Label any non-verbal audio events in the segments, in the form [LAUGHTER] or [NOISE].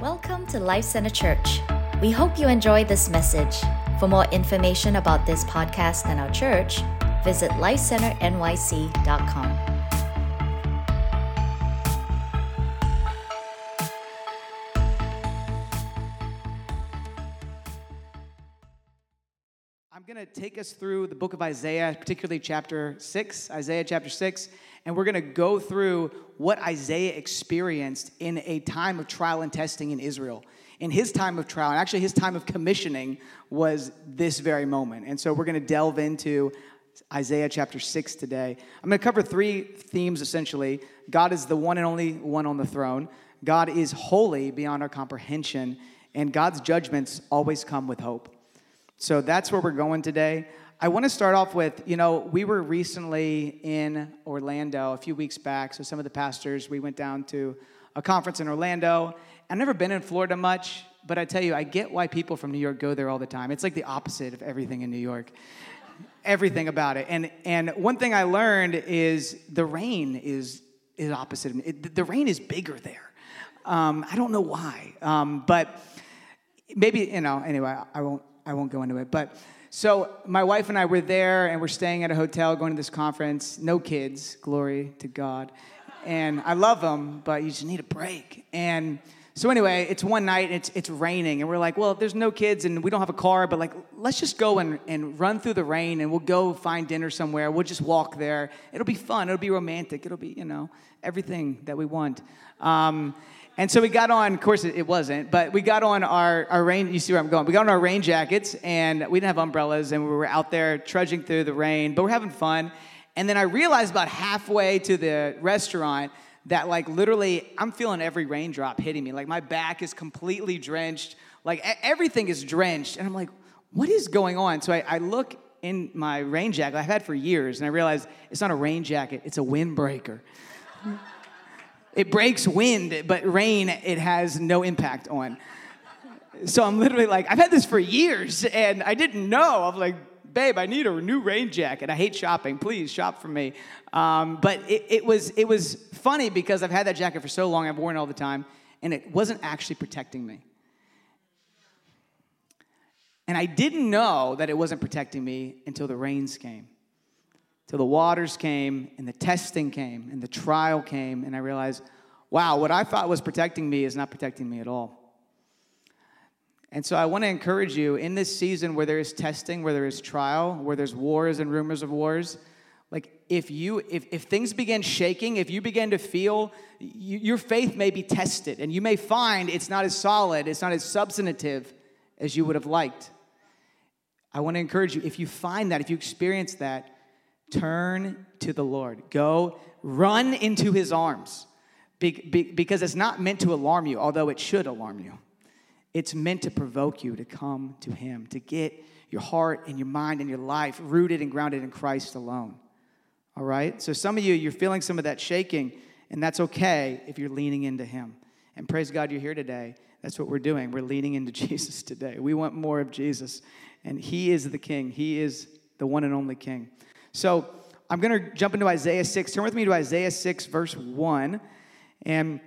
Welcome to Life Center Church. We hope you enjoy this message. For more information about this podcast and our church, visit lifecenternyc.com. I'm going to take us through the book of Isaiah, particularly chapter 6, Isaiah chapter 6, and we're going to go through what Isaiah experienced in a time of trial and testing in Israel. In his time of trial, and actually his time of commissioning was this very moment. And so we're going to delve into Isaiah chapter 6 today. I'm going to cover three themes essentially. God is the one and only one on the throne, God is holy beyond our comprehension, and God's judgments always come with hope. So that's where we're going today. I want to start off with, you know, we were recently in Orlando a few weeks back. So some of the pastors, we went down to a conference in Orlando. I've never been in Florida much, but I tell you, I get why people from New York go there all the time. It's like the opposite of everything in New York. everything about it. And and one thing I learned is the rain is is opposite. It, the rain is bigger there. Um, I don't know why, um, but maybe you know. Anyway, I won't I won't go into it, but so my wife and I were there, and we're staying at a hotel, going to this conference. No kids, glory to God. And I love them, but you just need a break. And so anyway, it's one night, it's, it's raining, and we're like, well, there's no kids, and we don't have a car, but like, let's just go and, and run through the rain, and we'll go find dinner somewhere. We'll just walk there. It'll be fun. It'll be romantic. It'll be, you know, everything that we want. Um, and so we got on, of course it wasn't, but we got on our, our rain, you see where I'm going. We got on our rain jackets and we didn't have umbrellas and we were out there trudging through the rain, but we're having fun. And then I realized about halfway to the restaurant that like literally I'm feeling every raindrop hitting me. Like my back is completely drenched. Like everything is drenched. And I'm like, what is going on? So I, I look in my rain jacket I've had for years and I realize it's not a rain jacket, it's a windbreaker. [LAUGHS] It breaks wind, but rain it has no impact on. So I'm literally like, I've had this for years and I didn't know. I'm like, babe, I need a new rain jacket. I hate shopping. Please shop for me. Um, but it, it, was, it was funny because I've had that jacket for so long, I've worn it all the time, and it wasn't actually protecting me. And I didn't know that it wasn't protecting me until the rains came till the waters came and the testing came and the trial came, and I realized, wow, what I thought was protecting me is not protecting me at all. And so I want to encourage you in this season where there is testing, where there is trial, where there's wars and rumors of wars, like if you if, if things begin shaking, if you begin to feel you, your faith may be tested and you may find it's not as solid, it's not as substantive as you would have liked. I want to encourage you if you find that, if you experience that, Turn to the Lord. Go run into his arms because it's not meant to alarm you, although it should alarm you. It's meant to provoke you to come to him, to get your heart and your mind and your life rooted and grounded in Christ alone. All right? So some of you, you're feeling some of that shaking, and that's okay if you're leaning into him. And praise God you're here today. That's what we're doing. We're leaning into [LAUGHS] Jesus today. We want more of Jesus, and he is the king, he is the one and only king. So I'm going to jump into Isaiah 6. Turn with me to Isaiah 6, verse 1. And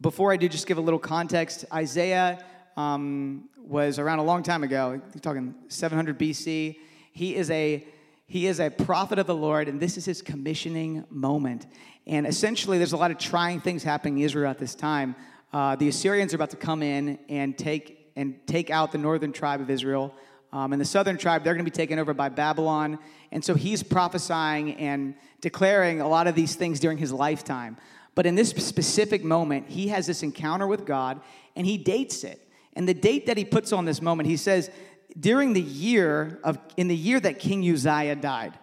before I do, just give a little context. Isaiah um, was around a long time ago. You're talking 700 BC. He is a he is a prophet of the Lord, and this is his commissioning moment. And essentially, there's a lot of trying things happening in Israel at this time. Uh, the Assyrians are about to come in and take and take out the northern tribe of Israel. Um, and the southern tribe, they're going to be taken over by Babylon. And so he's prophesying and declaring a lot of these things during his lifetime. But in this specific moment, he has this encounter with God and he dates it. And the date that he puts on this moment, he says, during the year of, in the year that King Uzziah died.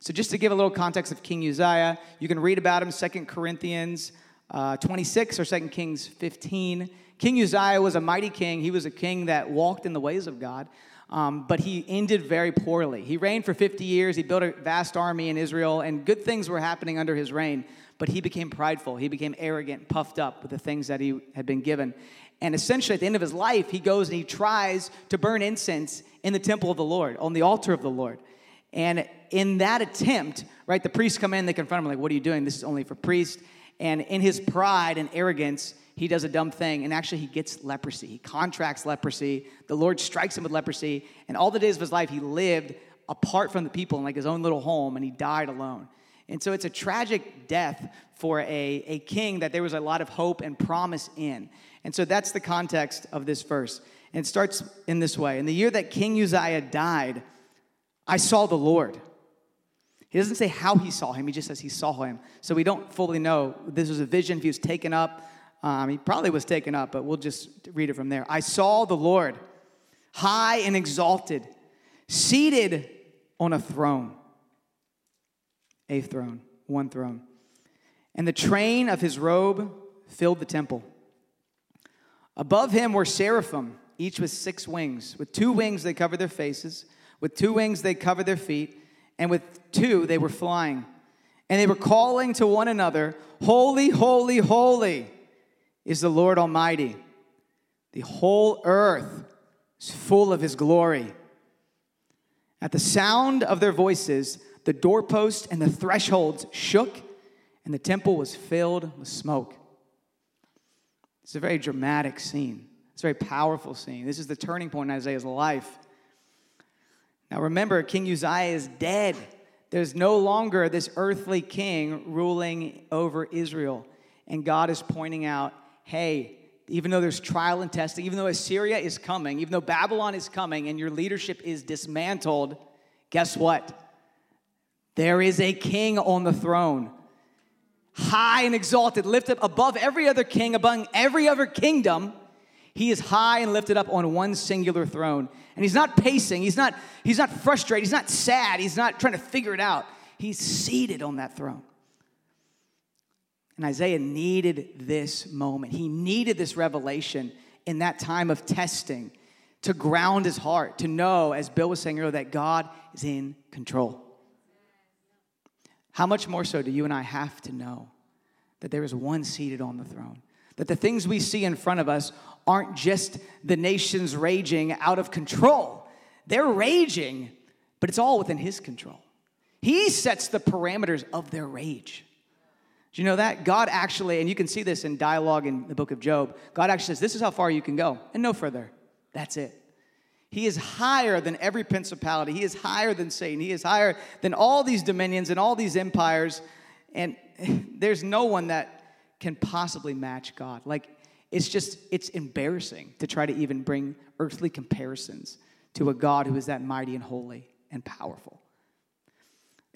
So just to give a little context of King Uzziah, you can read about him, Second Corinthians uh, 26 or Second Kings 15. King Uzziah was a mighty king. He was a king that walked in the ways of God. Um, but he ended very poorly. He reigned for 50 years, he built a vast army in Israel, and good things were happening under his reign. But he became prideful, he became arrogant, puffed up with the things that he had been given. And essentially, at the end of his life, he goes and he tries to burn incense in the temple of the Lord, on the altar of the Lord. And in that attempt, right, the priests come in, they confront him, like, What are you doing? This is only for priests. And in his pride and arrogance, he does a dumb thing, and actually he gets leprosy. He contracts leprosy. The Lord strikes him with leprosy, and all the days of his life he lived apart from the people in like his own little home, and he died alone. And so it's a tragic death for a, a king that there was a lot of hope and promise in. And so that's the context of this verse. And it starts in this way In the year that King Uzziah died, I saw the Lord. He doesn't say how he saw him, he just says he saw him. So we don't fully know. This was a vision. If he was taken up, um, he probably was taken up, but we'll just read it from there. I saw the Lord high and exalted, seated on a throne. A throne, one throne. And the train of his robe filled the temple. Above him were seraphim, each with six wings. With two wings they covered their faces, with two wings they covered their feet, and with two they were flying. And they were calling to one another, Holy, holy, holy is the Lord Almighty. The whole earth is full of his glory. At the sound of their voices, the doorposts and the thresholds shook, and the temple was filled with smoke. It's a very dramatic scene. It's a very powerful scene. This is the turning point in Isaiah's life. Now remember, King Uzziah is dead. There's no longer this earthly king ruling over Israel. And God is pointing out hey, even though there's trial and testing, even though Assyria is coming, even though Babylon is coming and your leadership is dismantled, guess what? There is a king on the throne, high and exalted, lifted above every other king, above every other kingdom. He is high and lifted up on one singular throne. And he's not pacing, he's not, he's not frustrated, he's not sad, he's not trying to figure it out. He's seated on that throne. And Isaiah needed this moment. He needed this revelation in that time of testing to ground his heart, to know, as Bill was saying earlier, that God is in control. How much more so do you and I have to know that there is one seated on the throne? That the things we see in front of us aren't just the nations raging out of control. They're raging, but it's all within his control. He sets the parameters of their rage. Do you know that? God actually, and you can see this in dialogue in the book of Job, God actually says, This is how far you can go, and no further. That's it. He is higher than every principality. He is higher than Satan. He is higher than all these dominions and all these empires. And [LAUGHS] there's no one that can possibly match God. Like, it's just, it's embarrassing to try to even bring earthly comparisons to a God who is that mighty and holy and powerful.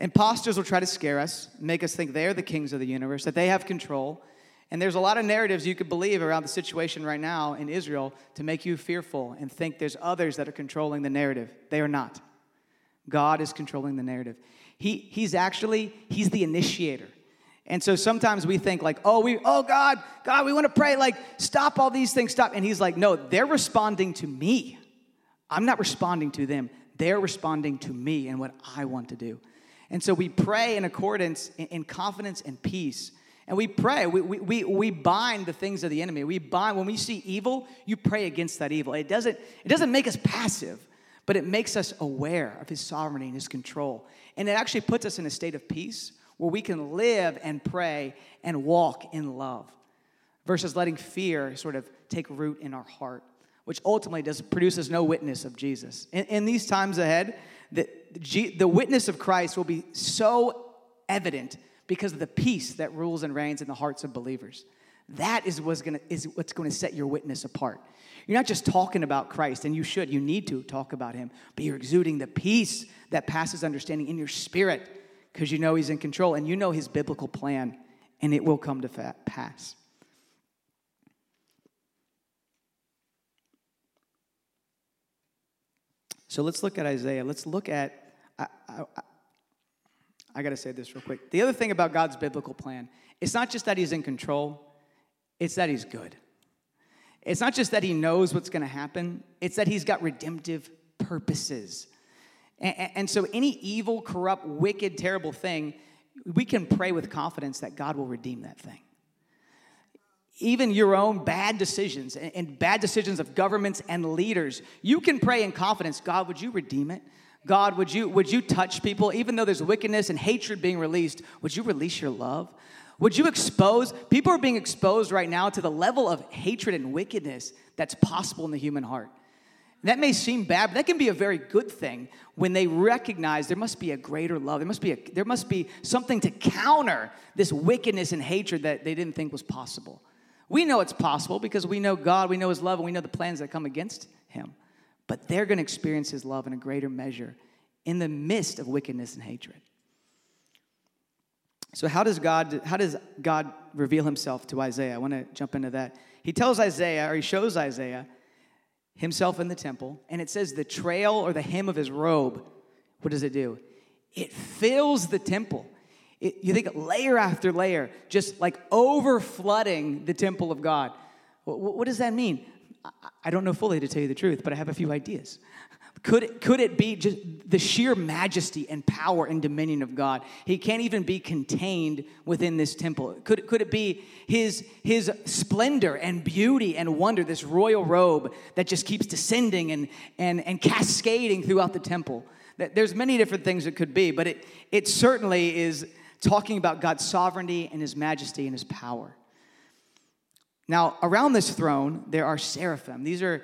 Imposters will try to scare us, make us think they're the kings of the universe, that they have control. And there's a lot of narratives you could believe around the situation right now in Israel to make you fearful and think there's others that are controlling the narrative. They are not. God is controlling the narrative. He, he's actually, he's the initiator. And so sometimes we think like, oh, we, oh God, God, we want to pray, like, stop all these things, stop. And he's like, no, they're responding to me. I'm not responding to them. They're responding to me and what I want to do. And so we pray in accordance, in confidence and peace. And we pray, we, we, we bind the things of the enemy. We bind, when we see evil, you pray against that evil. It doesn't, it doesn't make us passive, but it makes us aware of his sovereignty and his control. And it actually puts us in a state of peace where we can live and pray and walk in love versus letting fear sort of take root in our heart, which ultimately does produces no witness of Jesus. In, in these times ahead, the, the witness of Christ will be so evident because of the peace that rules and reigns in the hearts of believers. That is what's, gonna, is what's going to set your witness apart. You're not just talking about Christ, and you should, you need to talk about him, but you're exuding the peace that passes understanding in your spirit because you know he's in control and you know his biblical plan, and it will come to pass. So let's look at Isaiah. Let's look at, I, I, I got to say this real quick. The other thing about God's biblical plan, it's not just that he's in control, it's that he's good. It's not just that he knows what's going to happen, it's that he's got redemptive purposes. And, and, so, any evil, corrupt, wicked, terrible thing, we can pray with confidence that God will redeem that thing even your own bad decisions and bad decisions of governments and leaders, you can pray in confidence God, would you redeem it? God, would you, would you touch people? Even though there's wickedness and hatred being released, would you release your love? Would you expose? People are being exposed right now to the level of hatred and wickedness that's possible in the human heart. That may seem bad, but that can be a very good thing when they recognize there must be a greater love. There must be, a, there must be something to counter this wickedness and hatred that they didn't think was possible. We know it's possible because we know God, we know His love, and we know the plans that come against Him. But they're going to experience His love in a greater measure in the midst of wickedness and hatred. So how does God how does God reveal himself to Isaiah? I want to jump into that. He tells Isaiah or he shows Isaiah himself in the temple and it says the trail or the hem of his robe what does it do? It fills the temple. It, you think layer after layer, just like over flooding the temple of God. What, what does that mean? I, I don't know fully to tell you the truth, but I have a few ideas. Could it, could it be just the sheer majesty and power and dominion of God? He can't even be contained within this temple. Could, could it be his, his splendor and beauty and wonder, this royal robe that just keeps descending and, and, and cascading throughout the temple? There's many different things it could be, but it, it certainly is talking about God's sovereignty and his majesty and his power. Now, around this throne, there are seraphim. These are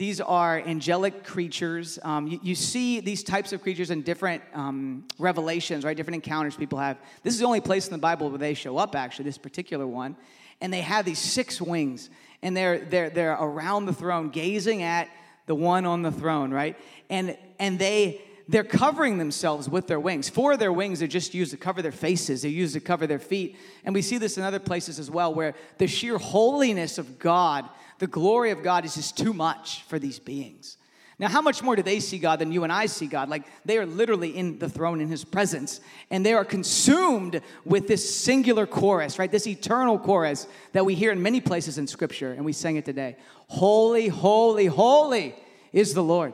these are angelic creatures. Um, you, you, see these types of creatures in different um, revelations, right? Different encounters people have. This is the only place in the Bible where they show up, actually, this particular one. And they have these six wings, and they're, they're, they're around the throne, gazing at the one on the throne, right? And, and they, they're covering themselves with their wings. Four of their wings are just used to cover their faces, they're used to cover their feet. And we see this in other places as well, where the sheer holiness of God the glory of God is just too much for these beings. Now, how much more do they see God than you and I see God? Like they are literally in the throne in his presence, and they are consumed with this singular chorus, right? This eternal chorus that we hear in many places in scripture, and we sang it today. Holy, holy, holy is the Lord.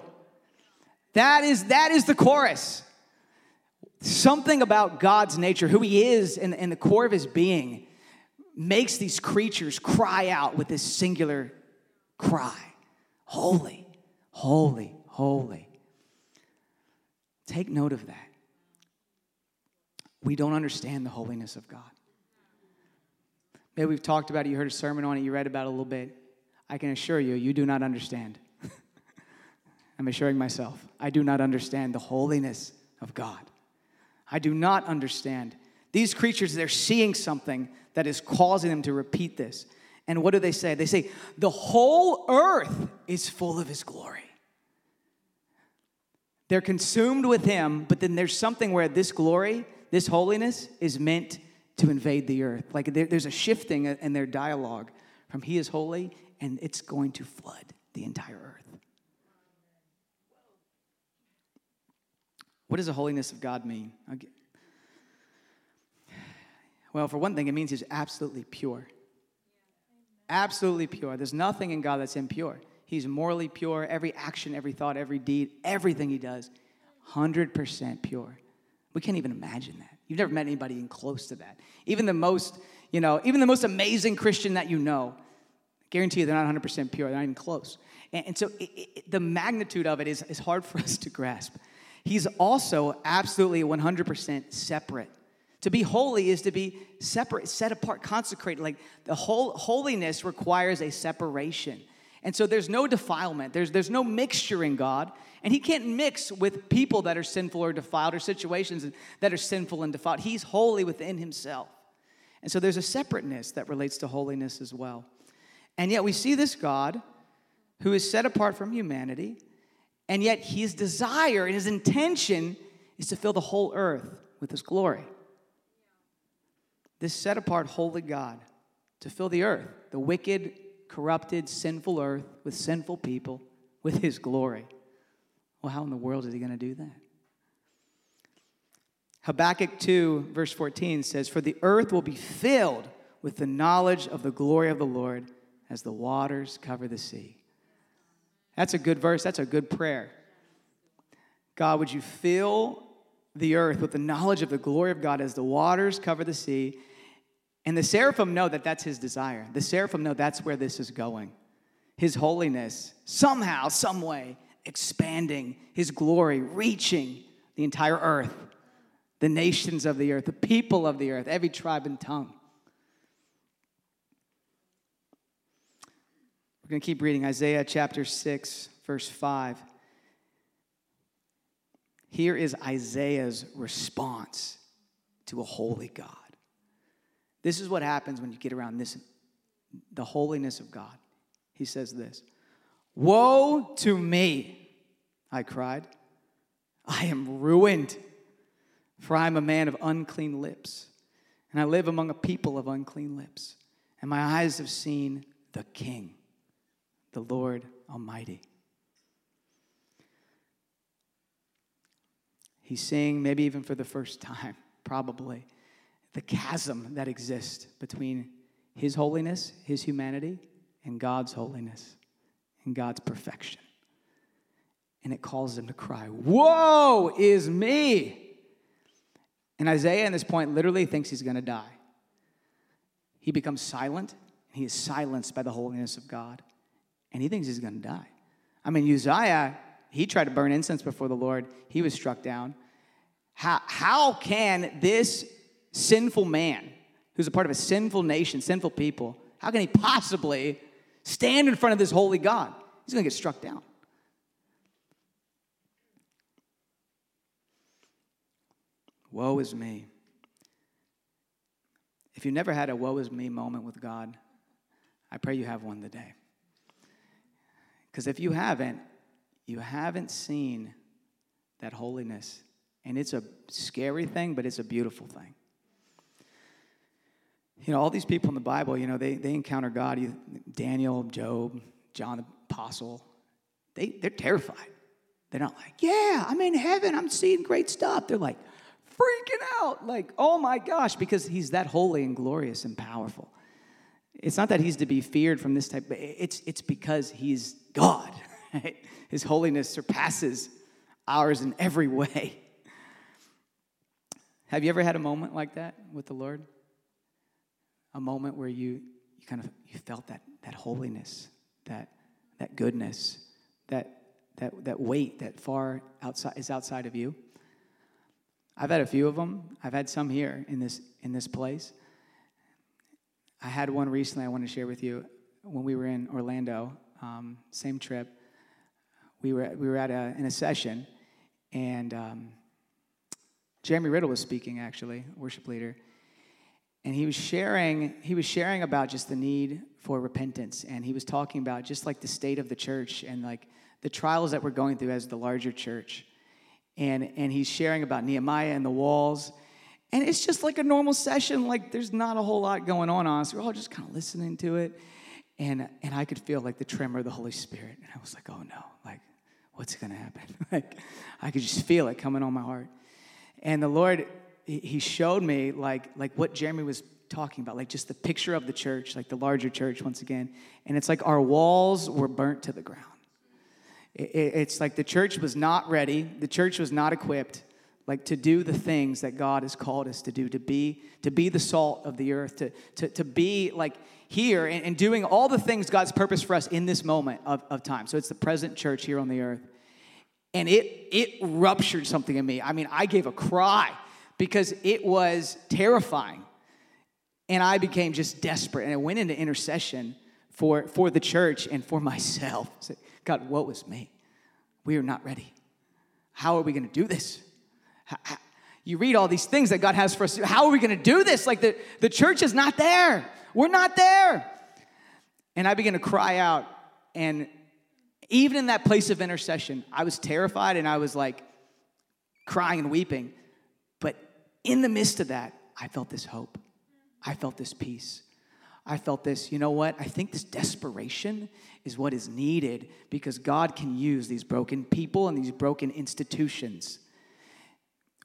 That is, that is the chorus. Something about God's nature, who he is in, in the core of his being, makes these creatures cry out with this singular cry Holy, holy, holy. Take note of that. We don't understand the holiness of God. Maybe we've talked about it, you heard a sermon on it, you read about it a little bit. I can assure you, you do not understand. I'm assuring myself, I do not understand the holiness of God. I do not understand. These creatures, they're seeing something that is causing them to repeat this. And what do they say? They say, the whole earth is full of his glory. They're consumed with him, but then there's something where this glory, this holiness, is meant to invade the earth. Like there's a shifting in their dialogue from he is holy, and it's going to flood the entire earth. What does the holiness of God mean? Well, for one thing, it means he's absolutely pure. Absolutely pure. There's nothing in God that's impure. He's morally pure. Every action, every thought, every deed, everything he does, 100% pure. We can't even imagine that. You've never met anybody even close to that. Even the most, you know, even the most amazing Christian that you know, I guarantee you they're not 100% pure. They're not even close. And, and so it, it, the magnitude of it is, is hard for us to grasp. He's also absolutely 100% separate to be holy is to be separate, set apart, consecrated. Like the whole holiness requires a separation. And so there's no defilement, there's, there's no mixture in God. And He can't mix with people that are sinful or defiled or situations that are sinful and defiled. He's holy within Himself. And so there's a separateness that relates to holiness as well. And yet we see this God who is set apart from humanity, and yet His desire and His intention is to fill the whole earth with His glory this set apart holy God to fill the earth, the wicked, corrupted, sinful earth with sinful people with his glory. Well, how in the world is he going to do that? Habakkuk 2, verse 14 says, For the earth will be filled with the knowledge of the glory of the Lord as the waters cover the sea. That's a good verse. That's a good prayer. God, would you fill the earth with the knowledge of the glory of God as the waters cover the sea. And the seraphim know that that's his desire. The seraphim know that's where this is going. His holiness, somehow, some way, expanding his glory, reaching the entire earth, the nations of the earth, the people of the earth, every tribe and tongue. We're going to keep reading Isaiah chapter 6, verse 5. Here is Isaiah's response to a holy God. This is what happens when you get around this the holiness of God. He says this Woe to me, I cried. I am ruined, for I am a man of unclean lips, and I live among a people of unclean lips, and my eyes have seen the King, the Lord Almighty. He's seeing, maybe even for the first time, [LAUGHS] probably, the chasm that exists between his holiness, his humanity, and God's holiness and God's perfection. And it calls him to cry, Woe is me! And Isaiah, at this point, literally thinks he's going to die. He becomes silent. And he is silenced by the holiness of God. And he thinks he's going to die. I mean, Uzziah, he tried to burn incense before the Lord. He was struck down. How, how can this sinful man who's a part of a sinful nation, sinful people, how can he possibly stand in front of this holy God? He's going to get struck down. Woe is me. If you never had a woe is me moment with God, I pray you have one today. Because if you haven't, you haven't seen that holiness. And it's a scary thing, but it's a beautiful thing you know, all these people in the Bible, you know, they, they encounter God. Daniel, Job, John the Apostle, they, they're terrified. They're not like, yeah, I'm in heaven. I'm seeing great stuff. They're like freaking out, like, oh my gosh, because he's that holy and glorious and powerful. It's not that he's to be feared from this type, but it's, it's because he's God. [LAUGHS] Right? His holiness surpasses ours in every way. Have you ever had a moment like that with the Lord? a moment where you, you kind of you felt that, that holiness, that, that goodness, that, that, that weight that far outside is outside of you? I've had a few of them. I've had some here in this, in this place. I had one recently I want to share with you. When we were in Orlando, um, same trip. We were, we were at a, in a session, and um, Jeremy Riddle was speaking, actually, worship leader. And he was sharing he was sharing about just the need for repentance. And he was talking about just like the state of the church and like the trials that we're going through as the larger church. And and he's sharing about nehemiah and the walls and it's just like a normal session like there's not a whole lot going on us we're all just kind of listening to it. And and i could feel like the tremor of the holy spirit. And i was like oh no. Like what's going to happen? [LAUGHS] Like i could just feel it coming on my heart. And the lord he showed me like like what Jeremy was talking about, like just the picture of the church, like the larger church once again. And it's like our walls were burnt to the ground. It's like the church was not ready, the church was not equipped like to do the things that God has called us to do, to be, to be the salt of the earth, to, to, to be like here and, and doing all the things God's purpose for us in this moment of, of time. So it's the present church here on the earth. And it it ruptured something in me. I mean, I gave a cry because it was terrifying. And I became just desperate. And I went into intercession for, for the church and for [LAUGHS] myself. Said, God, what was me? We are not ready. How are we going to do this? You read all these things that God has for us. How are we going to do this? Like the, the church is not there. We're not there. And I began to cry out. And even in that place of intercession, I was terrified and I was like crying and weeping But in the midst of that, I felt this hope. I felt this peace. I felt this, you know what? I think this desperation is what is needed because God can use these broken people and these broken institutions.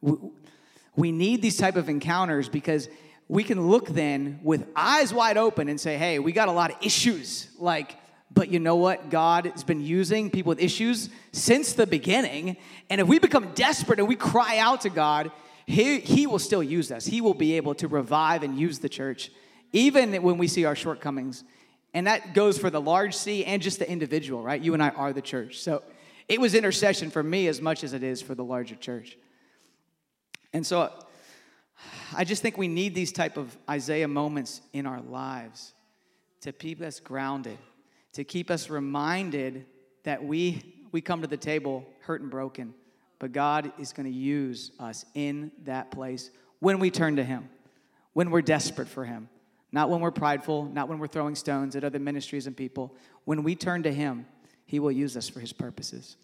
We need these type of encounters because we can look then with eyes wide open and say, hey, we got a lot of issues. Like, but you know what? God has been using people with issues since the beginning. And if we become desperate and we cry out to God, he, he will still use us. He will be able to revive and use the church, even when we see our shortcomings. And that goes for the large C and just the individual, right? You and I are the church. So it was intercession for me as much as it is for the larger church. And so I just think we need these type of Isaiah moments in our lives to keep us grounded, to keep us reminded that we, we come to the table hurt and broken, but God is going to use us in that place when we turn to Him, when we're desperate for Him, not when we're prideful, not when we're throwing stones at other ministries and people. When we turn to Him, He will use us for His purposes.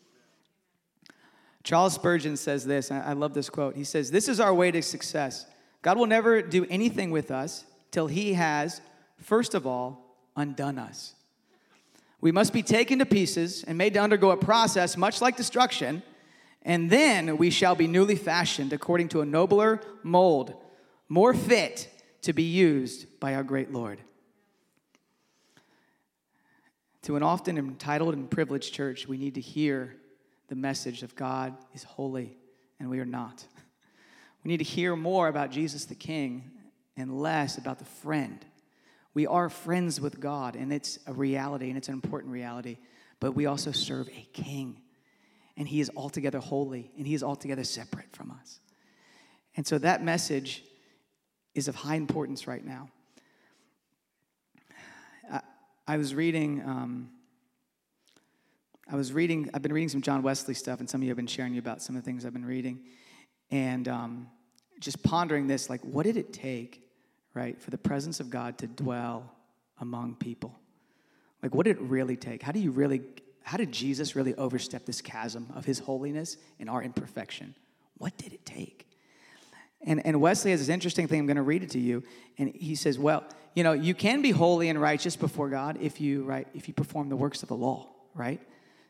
Charles Spurgeon says this, I love this quote. He says, This is our way to success. God will never do anything with us till He has, first of all, undone us. We must be taken to pieces and made to undergo a process much like destruction, and then we shall be newly fashioned according to a nobler mold, more fit to be used by our great Lord. To an often entitled and privileged church, we need to hear the message of God is holy and we are not. [LAUGHS] We need to hear more about Jesus the King and less about the friend. We are friends with God, and it's a reality, and it's an important reality, but we also serve a king, and he is altogether holy, and he is altogether separate from us. And so that message is of high importance right now. I, I was reading. Um, I was reading, I've been reading some John Wesley stuff, and some of you have been sharing you about some of the things I've been reading. And um, just pondering this like, what did it take, right, for the presence of God to dwell among people? Like, what did it really take? How do you really, how did Jesus really overstep this chasm of his holiness and our imperfection? What did it take? And, and Wesley has this interesting thing. I'm going to read it to you. And he says, well, you know, you can be holy and righteous before God if you, right, if you perform the works of the law, right?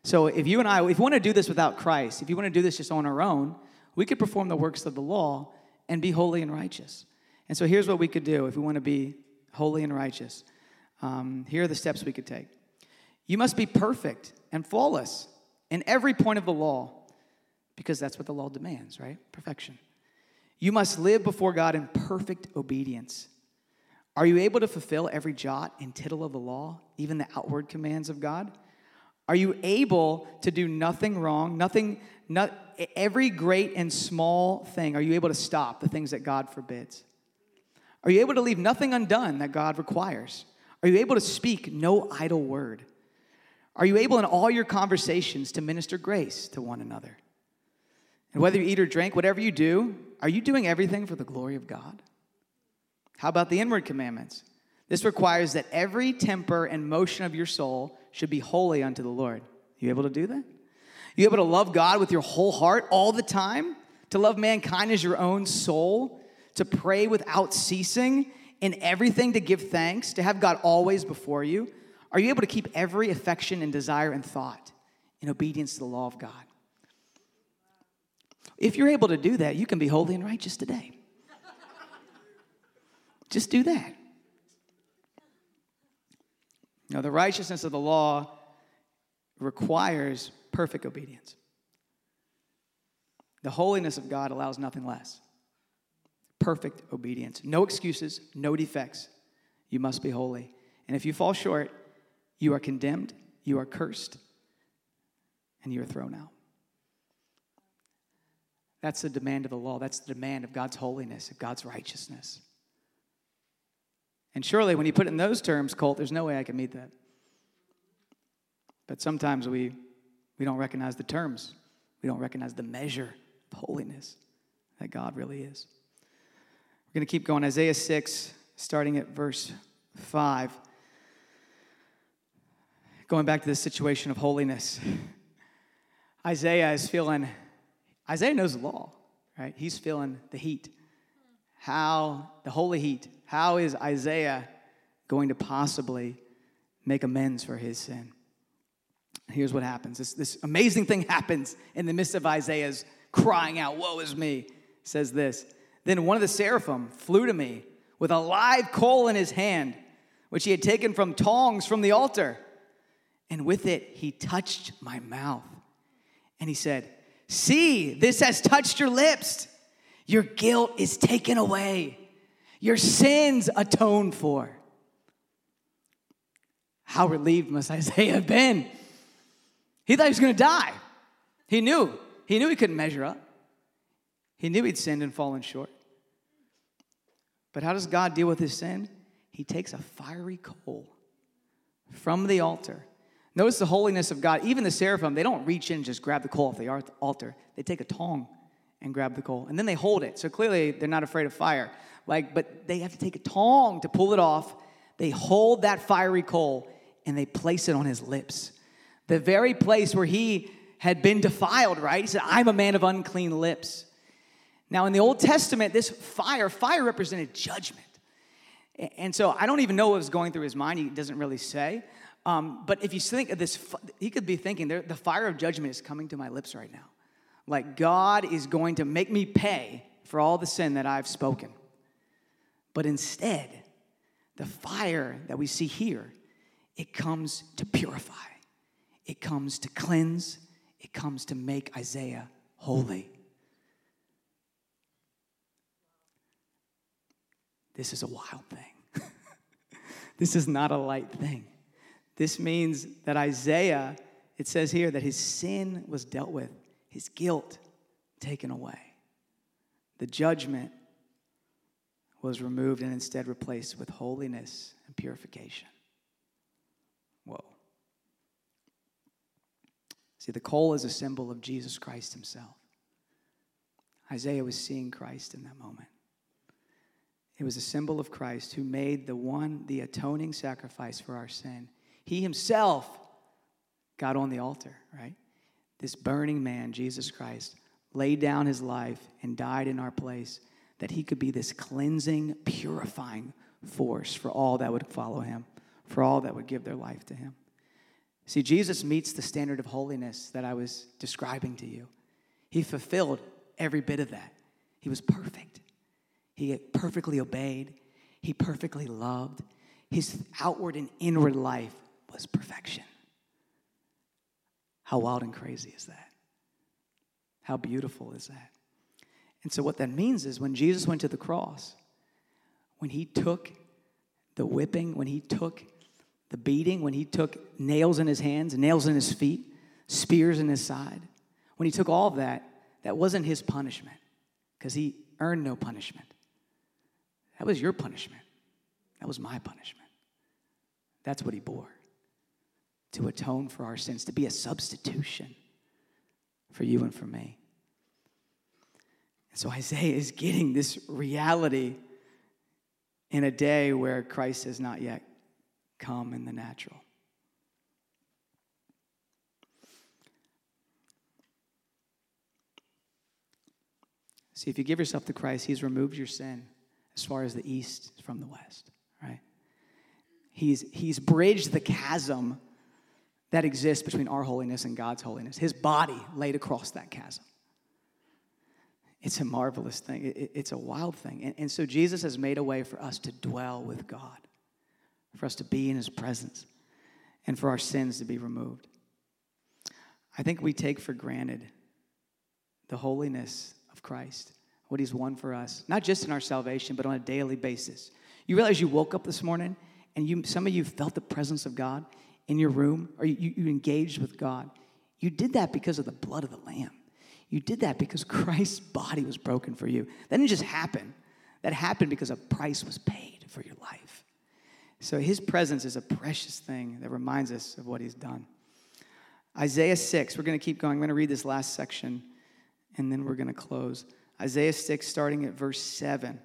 So if you and I, if we want to do this without Christ, if you want to do this just on our own, we could perform the works of the law and be holy and righteous. And so here's what we could do if we want to be holy and righteous. Um, here are the steps we could take. You must be perfect and flawless in every point of the law, because that's what the law demands, right? Perfection. You must live before God in perfect obedience. Are you able to fulfill every jot and tittle of the law, even the outward commands of God? Are you able to do nothing wrong? Nothing, not, every great and small thing, are you able to stop the things that God forbids? Are you able to leave nothing undone that God requires? Are you able to speak no idle word? Are you able in all your conversations to minister grace to one another? And whether you eat or drink, whatever you do, are you doing everything for the glory of God? How about the inward commandments? This requires that every temper and motion of your soul should be holy unto the Lord. You able to do that? You able to love God with your whole heart all the time? To love mankind as your own soul? To pray without ceasing? In everything to give thanks? To have God always before you? Are you able to keep every affection and desire and thought in obedience to the law of God? If you're able to do that, you can be holy and righteous today. Just do that. Now, the righteousness of the law requires perfect obedience. The holiness of God allows nothing less. Perfect obedience. No excuses, no defects. You must be holy. And if you fall short, you are condemned, you are cursed, and you are thrown out. That's the demand of the law. That's the demand of God's holiness, of God's righteousness. And surely, when you put it in those terms, Colt, there's no way I can meet that. But sometimes we, we don't recognize the terms, we don't recognize the measure of holiness that God really is. We're going to keep going. Isaiah 6, starting at verse 5. Going back to this situation of holiness. Isaiah is feeling, Isaiah knows the law, right? He's feeling the heat. How, the holy heat how is Isaiah going to possibly make amends for his sin? Here's what happens this, this amazing thing happens in the midst of Isaiah's crying out, Woe is me. Says this Then one of the seraphim flew to me with a live coal in his hand, which he had taken from tongs from the altar. And with it, he touched my mouth. And he said, See, this has touched your lips. Your guilt is taken away your sins atoned for. How relieved must [LAUGHS] Isaiah have been? He thought he was going to die. He knew. He knew he couldn't measure up. He knew he'd sinned and fallen short. But how does God deal with his sin? He takes a fiery coal from the altar. Notice the holiness of God. Even the seraphim, they don't reach in and just grab the coal off the altar. They take a tong and grab the coal, and then they hold it. So clearly, they're not afraid of fire. Like, but they have to take a tong to pull it off. They hold that fiery coal and they place it on his lips. The very place where he had been defiled, right? He said, I'm a man of unclean lips. Now, in the Old Testament, this fire, fire represented judgment. And so I don't even know what was going through his mind. He doesn't really say. Um, but if you think of this, he could be thinking, the fire of judgment is coming to my lips right now. Like God is going to make me pay for all the sin that I've spoken. But instead, the fire that we see here, it comes to purify, it comes to cleanse, it comes to make Isaiah holy. This is a wild thing. [LAUGHS] this is not a light thing. This means that Isaiah, it says here that his sin was dealt with, his guilt taken away. The judgment was removed and instead replaced with holiness and purification. Whoa. See, the coal is a symbol of Jesus Christ himself. Isaiah was seeing Christ in that moment. It was a symbol of Christ who made the one, the atoning sacrifice for our sin. He himself got on the altar, right? This burning man, Jesus Christ, laid down his life and died in our place that he could be this cleansing, purifying force for all that would follow him, for all that would give their life to him. See, Jesus meets the standard of holiness that I was describing to you. He fulfilled every bit of that. He was perfect. He perfectly obeyed, he perfectly loved. His outward and inward life was perfection. How wild and crazy is that? How beautiful is that? And so, what that means is when Jesus went to the cross, when he took the whipping, when he took the beating, when he took nails in his hands, nails in his feet, spears in his side, when he took all of that, that wasn't his punishment because he earned no punishment. That was your punishment. That was my punishment. That's what he bore to atone for our sins, to be a substitution for you and for me. And so Isaiah is getting this reality in a day where Christ has not yet come in the natural. See, if you give yourself to Christ, He's removed your sin as far as the east from the west, right? He's, he's bridged the chasm that exists between our holiness and God's holiness. His body laid across that chasm. It's a marvelous thing. It's a wild thing. And, and so Jesus has made a way for us to dwell with God, for us to be in His presence, and for our sins to be removed. I think we take for granted the holiness of Christ what he's won for us, not just in our salvation, but on a daily basis. You realize you woke up this morning and you, some of you felt the presence of God in your room or you, you engaged with God. You did that because of the blood of the Lamb. You did that because [LAUGHS] Christ's body was broken for you. That didn't just happen. That happened because a price was paid for your life. So his presence is a precious thing that reminds us of what he's done. Isaiah 6, we're going to keep going. I'm going to read this last section and then we're going to close. Isaiah 6, starting at verse 7.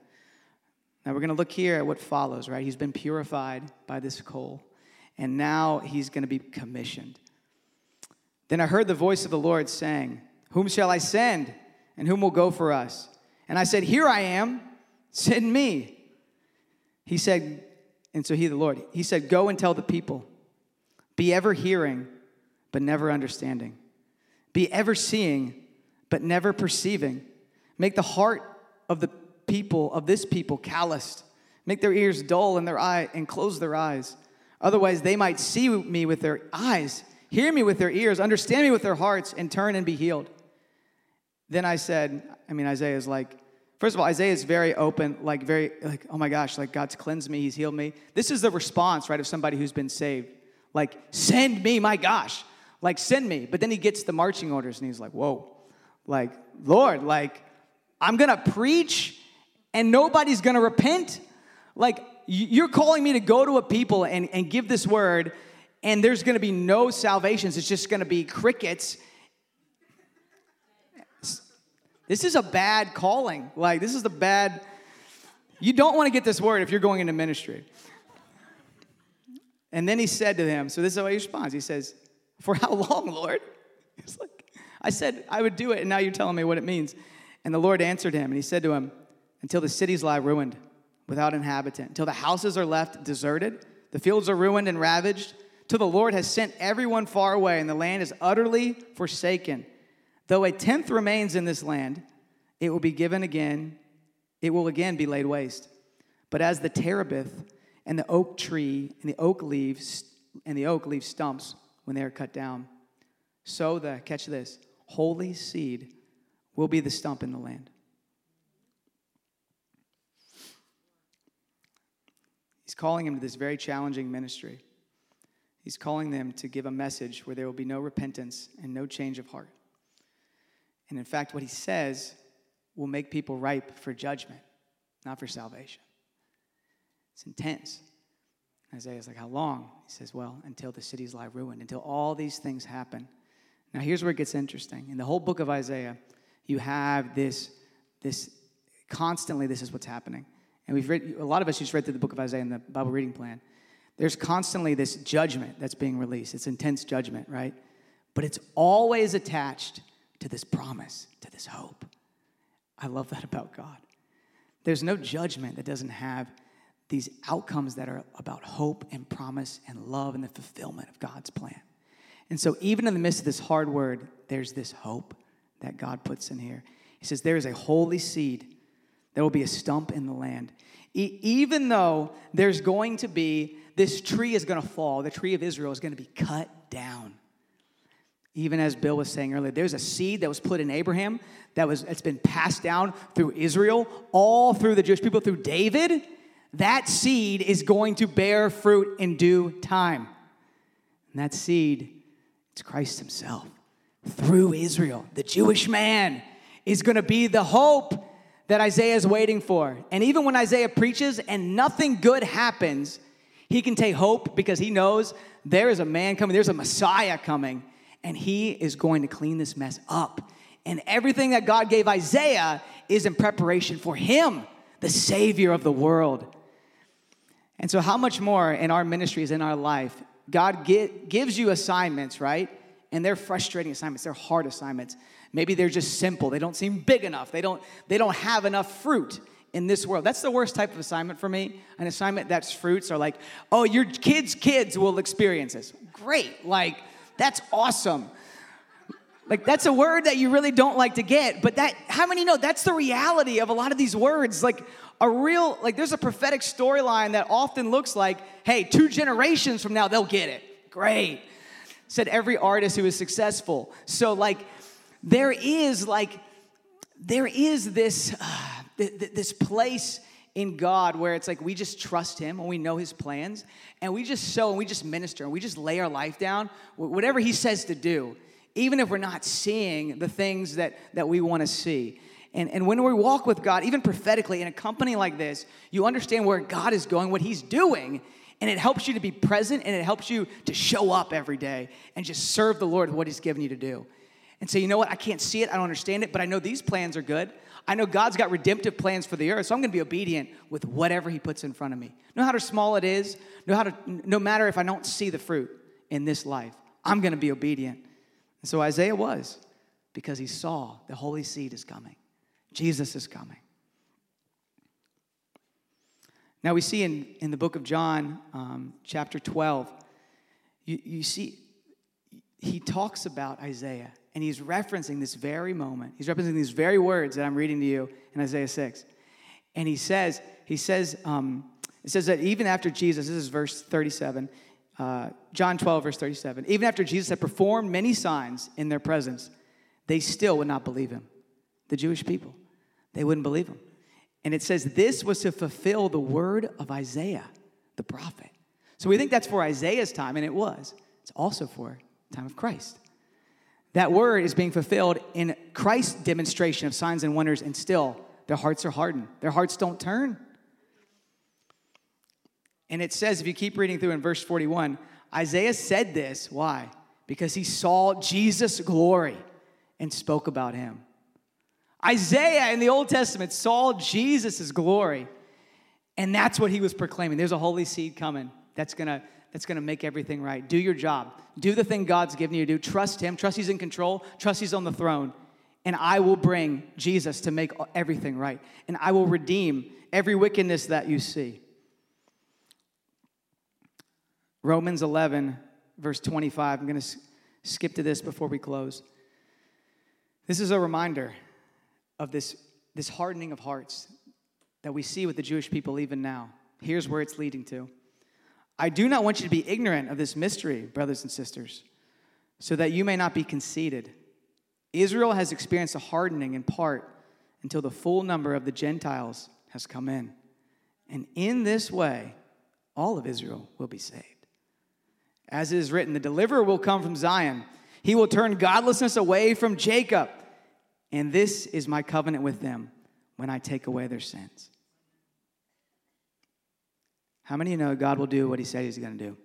Now we're going to look here at what follows, right? He's been purified by this coal, and now he's going to be commissioned. Then I heard the voice of the Lord saying, Whom shall I send, and whom will go for us? And I said, Here I am, send me. He said, and so he, the Lord, he said, Go and tell the people, be ever hearing, but never understanding, be ever seeing, but never perceiving Make the heart of the people, of this people, calloused. Make their ears dull and their eye and close their eyes. Otherwise, they might see me with their eyes, hear me with their ears, understand me with their hearts, and turn and be healed. Then I said, I mean, Isaiah is like, first of all, Isaiah is very open, like, very, like, oh my gosh, like, God's cleansed me, He's healed me. This is the response, right, of somebody who's been saved. Like, send me, my gosh, like, send me. But then he gets the marching orders and he's like, whoa, like, Lord, like, I'm gonna preach and nobody's gonna repent. Like, you're calling me to go to a people and, and give this word, and there's going to be no salvations. It's just going to be crickets. This is a bad calling. Like, this is the bad. You don't want to get this word if you're going into ministry. And then he said to them, so this is how he responds. He says, For how long, Lord? [LAUGHS] He's like, I said I would do it, and now you're telling me what it means. And the Lord answered him, and he said to him, Until the cities lie ruined, without inhabitant, until the houses are left deserted, the fields are ruined and ravaged, till the Lord has sent everyone far away, and the land is utterly forsaken. Though a tenth remains in this land, it will be given again, it will again be laid waste. But as the terebinth and the oak tree and the oak leaves and the oak leaves stumps when they are cut down, so the catch this holy seed will be the stump in the land. He's calling him to this very challenging ministry. He's calling them to give a message where there will be no repentance and no change of heart. And in fact, what he says will make people ripe for judgment, not for salvation. It's intense. Isaiah's like, How long? He says, Well, until the cities lie ruined, until all these things happen. Now, here's where it gets interesting. In the whole book of Isaiah, you have this, this constantly, this is what's happening. And we've read, a lot of us just read through the book of Isaiah in the Bible reading plan. There's constantly this judgment that's being released. It's intense judgment, right? But it's always attached to this promise, to this hope. I love that about God. There's no judgment that doesn't have these outcomes that are about hope and promise and love and the fulfillment of God's plan. And so, even in the midst of this hard word, there's this hope that God puts in here. He says, There is a holy seed that will be a stump in the land. E- even though there's going to be, this tree is going to fall, the tree of Israel is going to be cut down. Even as Bill was saying earlier, there's a seed that was put in Abraham that was that's been passed down through Israel, all through the Jewish people, through David. That seed is going to bear fruit in due time. And that seed, it's Christ Himself. Through Israel, the Jewish man is going to be the hope that Isaiah is waiting for. And even when Isaiah preaches and nothing good happens, he can take hope because he knows there is a man coming, there's a Messiah coming, and he is going to clean this mess up. And everything that God gave Isaiah is in preparation for him, the Savior of the world. And so, how much more in our ministries, in our life, God get, gives you assignments, right? And they're frustrating assignments, they're hard assignments. Maybe they're just simple. They don't seem big enough. They don't, they don't have enough fruit in this world. That's the worst type of assignment for me. An assignment that's fruits are like, oh, your kids' kids will experience this. Great. Like, that's awesome. Like that's a word that you really don't like to get, but that how many know that's the reality of a lot of these words? Like a real like there's a prophetic storyline that often looks like, hey, two generations from now they'll get it. Great. Said every artist who is successful. So like there is like there is this uh, th- th- this place in God where it's like we just trust Him and we know His plans and we just sow and we just minister and we just lay our life down, whatever He says to do, even if we're not seeing the things that, that we want to see. And, and when we walk with God, even prophetically in a company like this, you understand where God is going, what He's doing, and it helps you to be present and it helps you to show up every day and just serve the Lord with what He's given you to do and say, you know what, I can't see it, I don't understand it, but I know these plans are good. I know God's got redemptive plans for the earth, so I'm gonna be obedient with whatever He puts in front of me. No matter how small it is, no, how to, no matter if I don't see the fruit in this life, I'm gonna be obedient. And so Isaiah was, because he saw the holy seed is coming, Jesus is coming. Now we see in, in the book of John, um, chapter 12, you, you see, he talks about Isaiah and he's referencing this very moment. He's referencing these very words that I'm reading to you in Isaiah 6. And he says, he says, um, it says that even after Jesus, this is verse 37, uh, John 12, verse 37, even after Jesus had performed many signs in their presence, they still would not believe him. The Jewish people, they wouldn't believe him. And it says this was to fulfill the word of Isaiah, the prophet. So we think that's for Isaiah's time, and it was. It's also for time of Christ. That word is being fulfilled in Christ's demonstration of signs and wonders, and still their hearts are hardened. Their hearts don't turn. And it says, if you keep reading through in verse 41, Isaiah said this. Why? Because he saw Jesus' glory and spoke about him. Isaiah in the Old Testament saw Jesus' glory, and that's what he was proclaiming. There's a holy seed coming that's gonna, that's gonna make everything right. Do your job, do the thing God's given you to do. Trust him, trust he's in control, trust he's on the throne, and I will bring Jesus to make everything right, and I will redeem every wickedness that you see. Romans 11, verse 25. I'm going to skip to this before we close. This is a reminder of this, this hardening of hearts that we see with the Jewish people even now. Here's where it's leading to. I do not want you to be ignorant of this mystery, brothers and sisters, so that you may not be conceited. Israel has experienced a hardening in part until the full number of the Gentiles has come in. And in this way, all of Israel will be saved. As it is written, the deliverer will come from Zion. He will turn godlessness away from Jacob. And this is my covenant with them when I take away their sins. How many of you know God will do what he said he's going to do?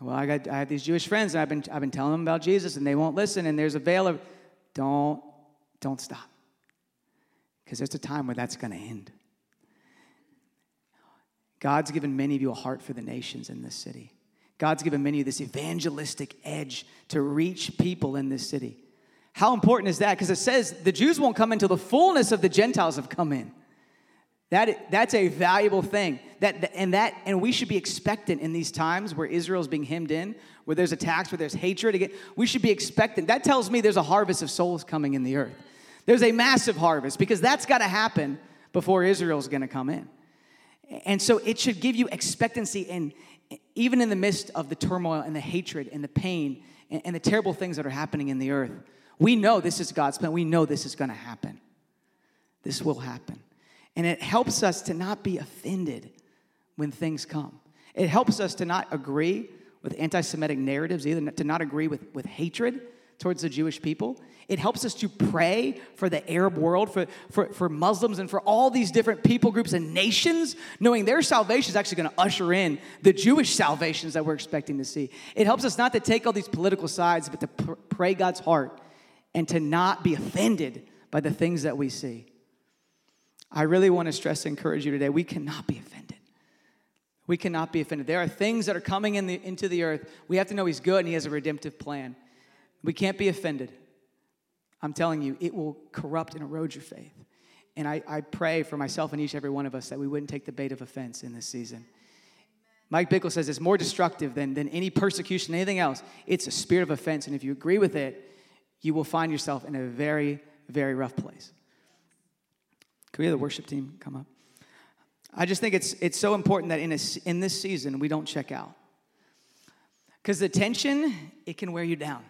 Well, I, got, I have these Jewish friends, and I've been, I've been telling them about Jesus, and they won't listen, and there's a veil of, don't, don't stop. Because there's a time where that's going to end. God's given many of you a heart for the nations in this city. God's given many of you this evangelistic edge to reach people in this city. How important is that? Because it says the Jews won't come until the fullness of the Gentiles have come in. That, that's a valuable thing. That, and, that, and we should be expectant in these times where Israel is being hemmed in, where there's attacks, where there's hatred. Again, we should be expectant. That tells me there's a harvest of souls coming in the earth. There's a massive harvest because that's got to happen before Israel's going to come in. And so it should give you expectancy, and even in the midst of the turmoil and the hatred and the pain and, and the terrible things that are happening in the earth. We know this is God's plan. We know this is going to happen. This will happen. And it helps us to not be offended when things come. It helps us to not agree with anti Semitic narratives, either to not agree with, with hatred towards the Jewish people. It helps us to pray for the Arab world, for, for, for Muslims, and for all these different people groups and nations, knowing their salvation is actually going to usher in the Jewish salvations that we're expecting to see. It helps us not to take all these political sides, but to pr- pray God's heart and to not be offended by the things that we see. I really want to stress and encourage you today we cannot be offended. We cannot be offended. There are things that are coming in the, into the earth. We have to know He's good and He has a redemptive plan. We can't be offended. I'm telling you, it will corrupt and erode your faith. And I, I pray for myself and each and every one of us that we wouldn't take the bait of offense in this season. Mike Bickle says it's more destructive than, than any persecution, anything else. It's a spirit of offense. And if you agree with it, you will find yourself in a very, very rough place. Can we have the worship team come up? I just think it's, it's so important that in, a, in this season we don't check out. Because the tension, it can wear you down.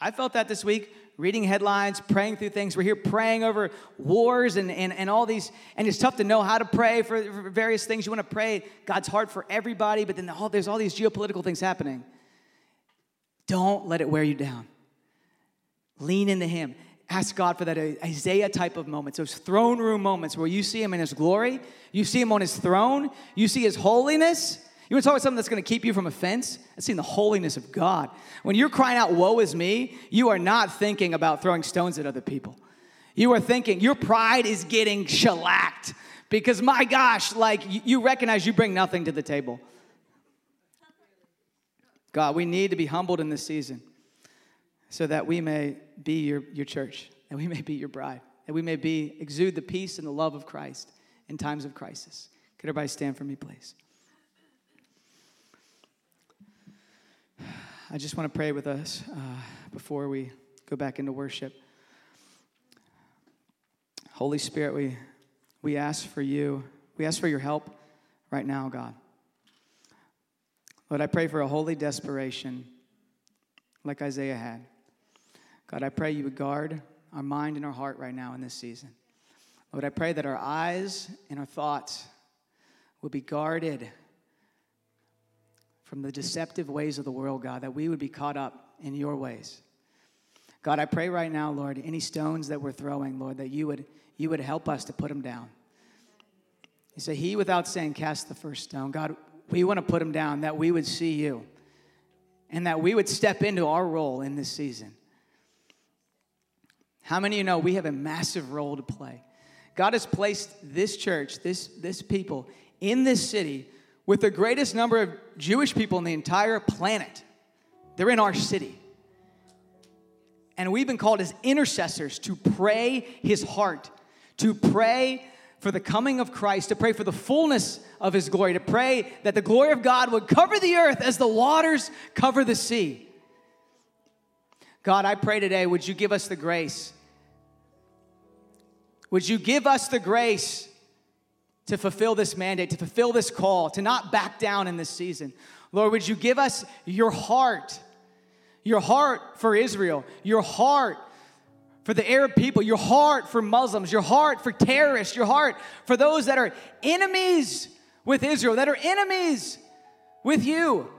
I felt that this week, reading headlines, praying through things. We're here praying over wars and, and, and all these, and it's tough to know how to pray for, for various things. You want to pray God's heart for everybody, but then the, there's all these geopolitical things happening. Don't let it wear you down. Lean into Him. Ask God for that Isaiah type of moments, those throne room moments where you see Him in His glory, you see Him on His throne, you see His holiness. You want to talk about something that's going to keep you from offense? That's seeing the holiness of God. When you're crying out, Woe is me, you are not thinking about throwing stones at other people. You are thinking, Your pride is getting shellacked because, my gosh, like you recognize you bring nothing to the table. God, we need to be humbled in this season so that we may be your, your church, and we may be your bride, and we may be exude the peace and the love of Christ in times of crisis. Could everybody stand for me, please? I just want to pray with us uh, before we go back into worship. Holy Spirit, we, we ask for you, we ask for your help right now, God. Lord, I pray for a holy desperation like Isaiah had. God, I pray you would guard our mind and our heart right now in this season. Lord, I pray that our eyes and our thoughts would be guarded from the deceptive ways of the world, God, that we would be caught up in your ways. God, I pray right now, Lord, any stones that we're throwing, Lord, that you would, you would help us to put them down. You say, He without saying, cast the first stone. God, we want to put them down, that we would see you, and that we would step into our role in this season. How many of you know we have a massive role to play? God has placed this church, this, this people, in this city with the greatest number of Jewish people in the entire planet. They're in our city. And we've been called as intercessors to pray his heart, to pray for the coming of Christ, to pray for the fullness of his glory, to pray that the glory of God would cover the earth as the waters cover the sea. God, I pray today, would you give us the grace? Would you give us the grace to fulfill this mandate, to fulfill this call, to not back down in this season? Lord, would you give us your heart, your heart for Israel, your heart for the Arab people, your heart for Muslims, your heart for terrorists, your heart for those that are enemies with Israel, that are enemies with you.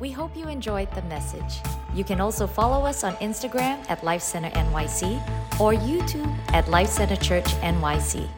We hope you enjoyed the message. You can also follow us on Instagram at Life Center NYC or YouTube at Life Center Church NYC.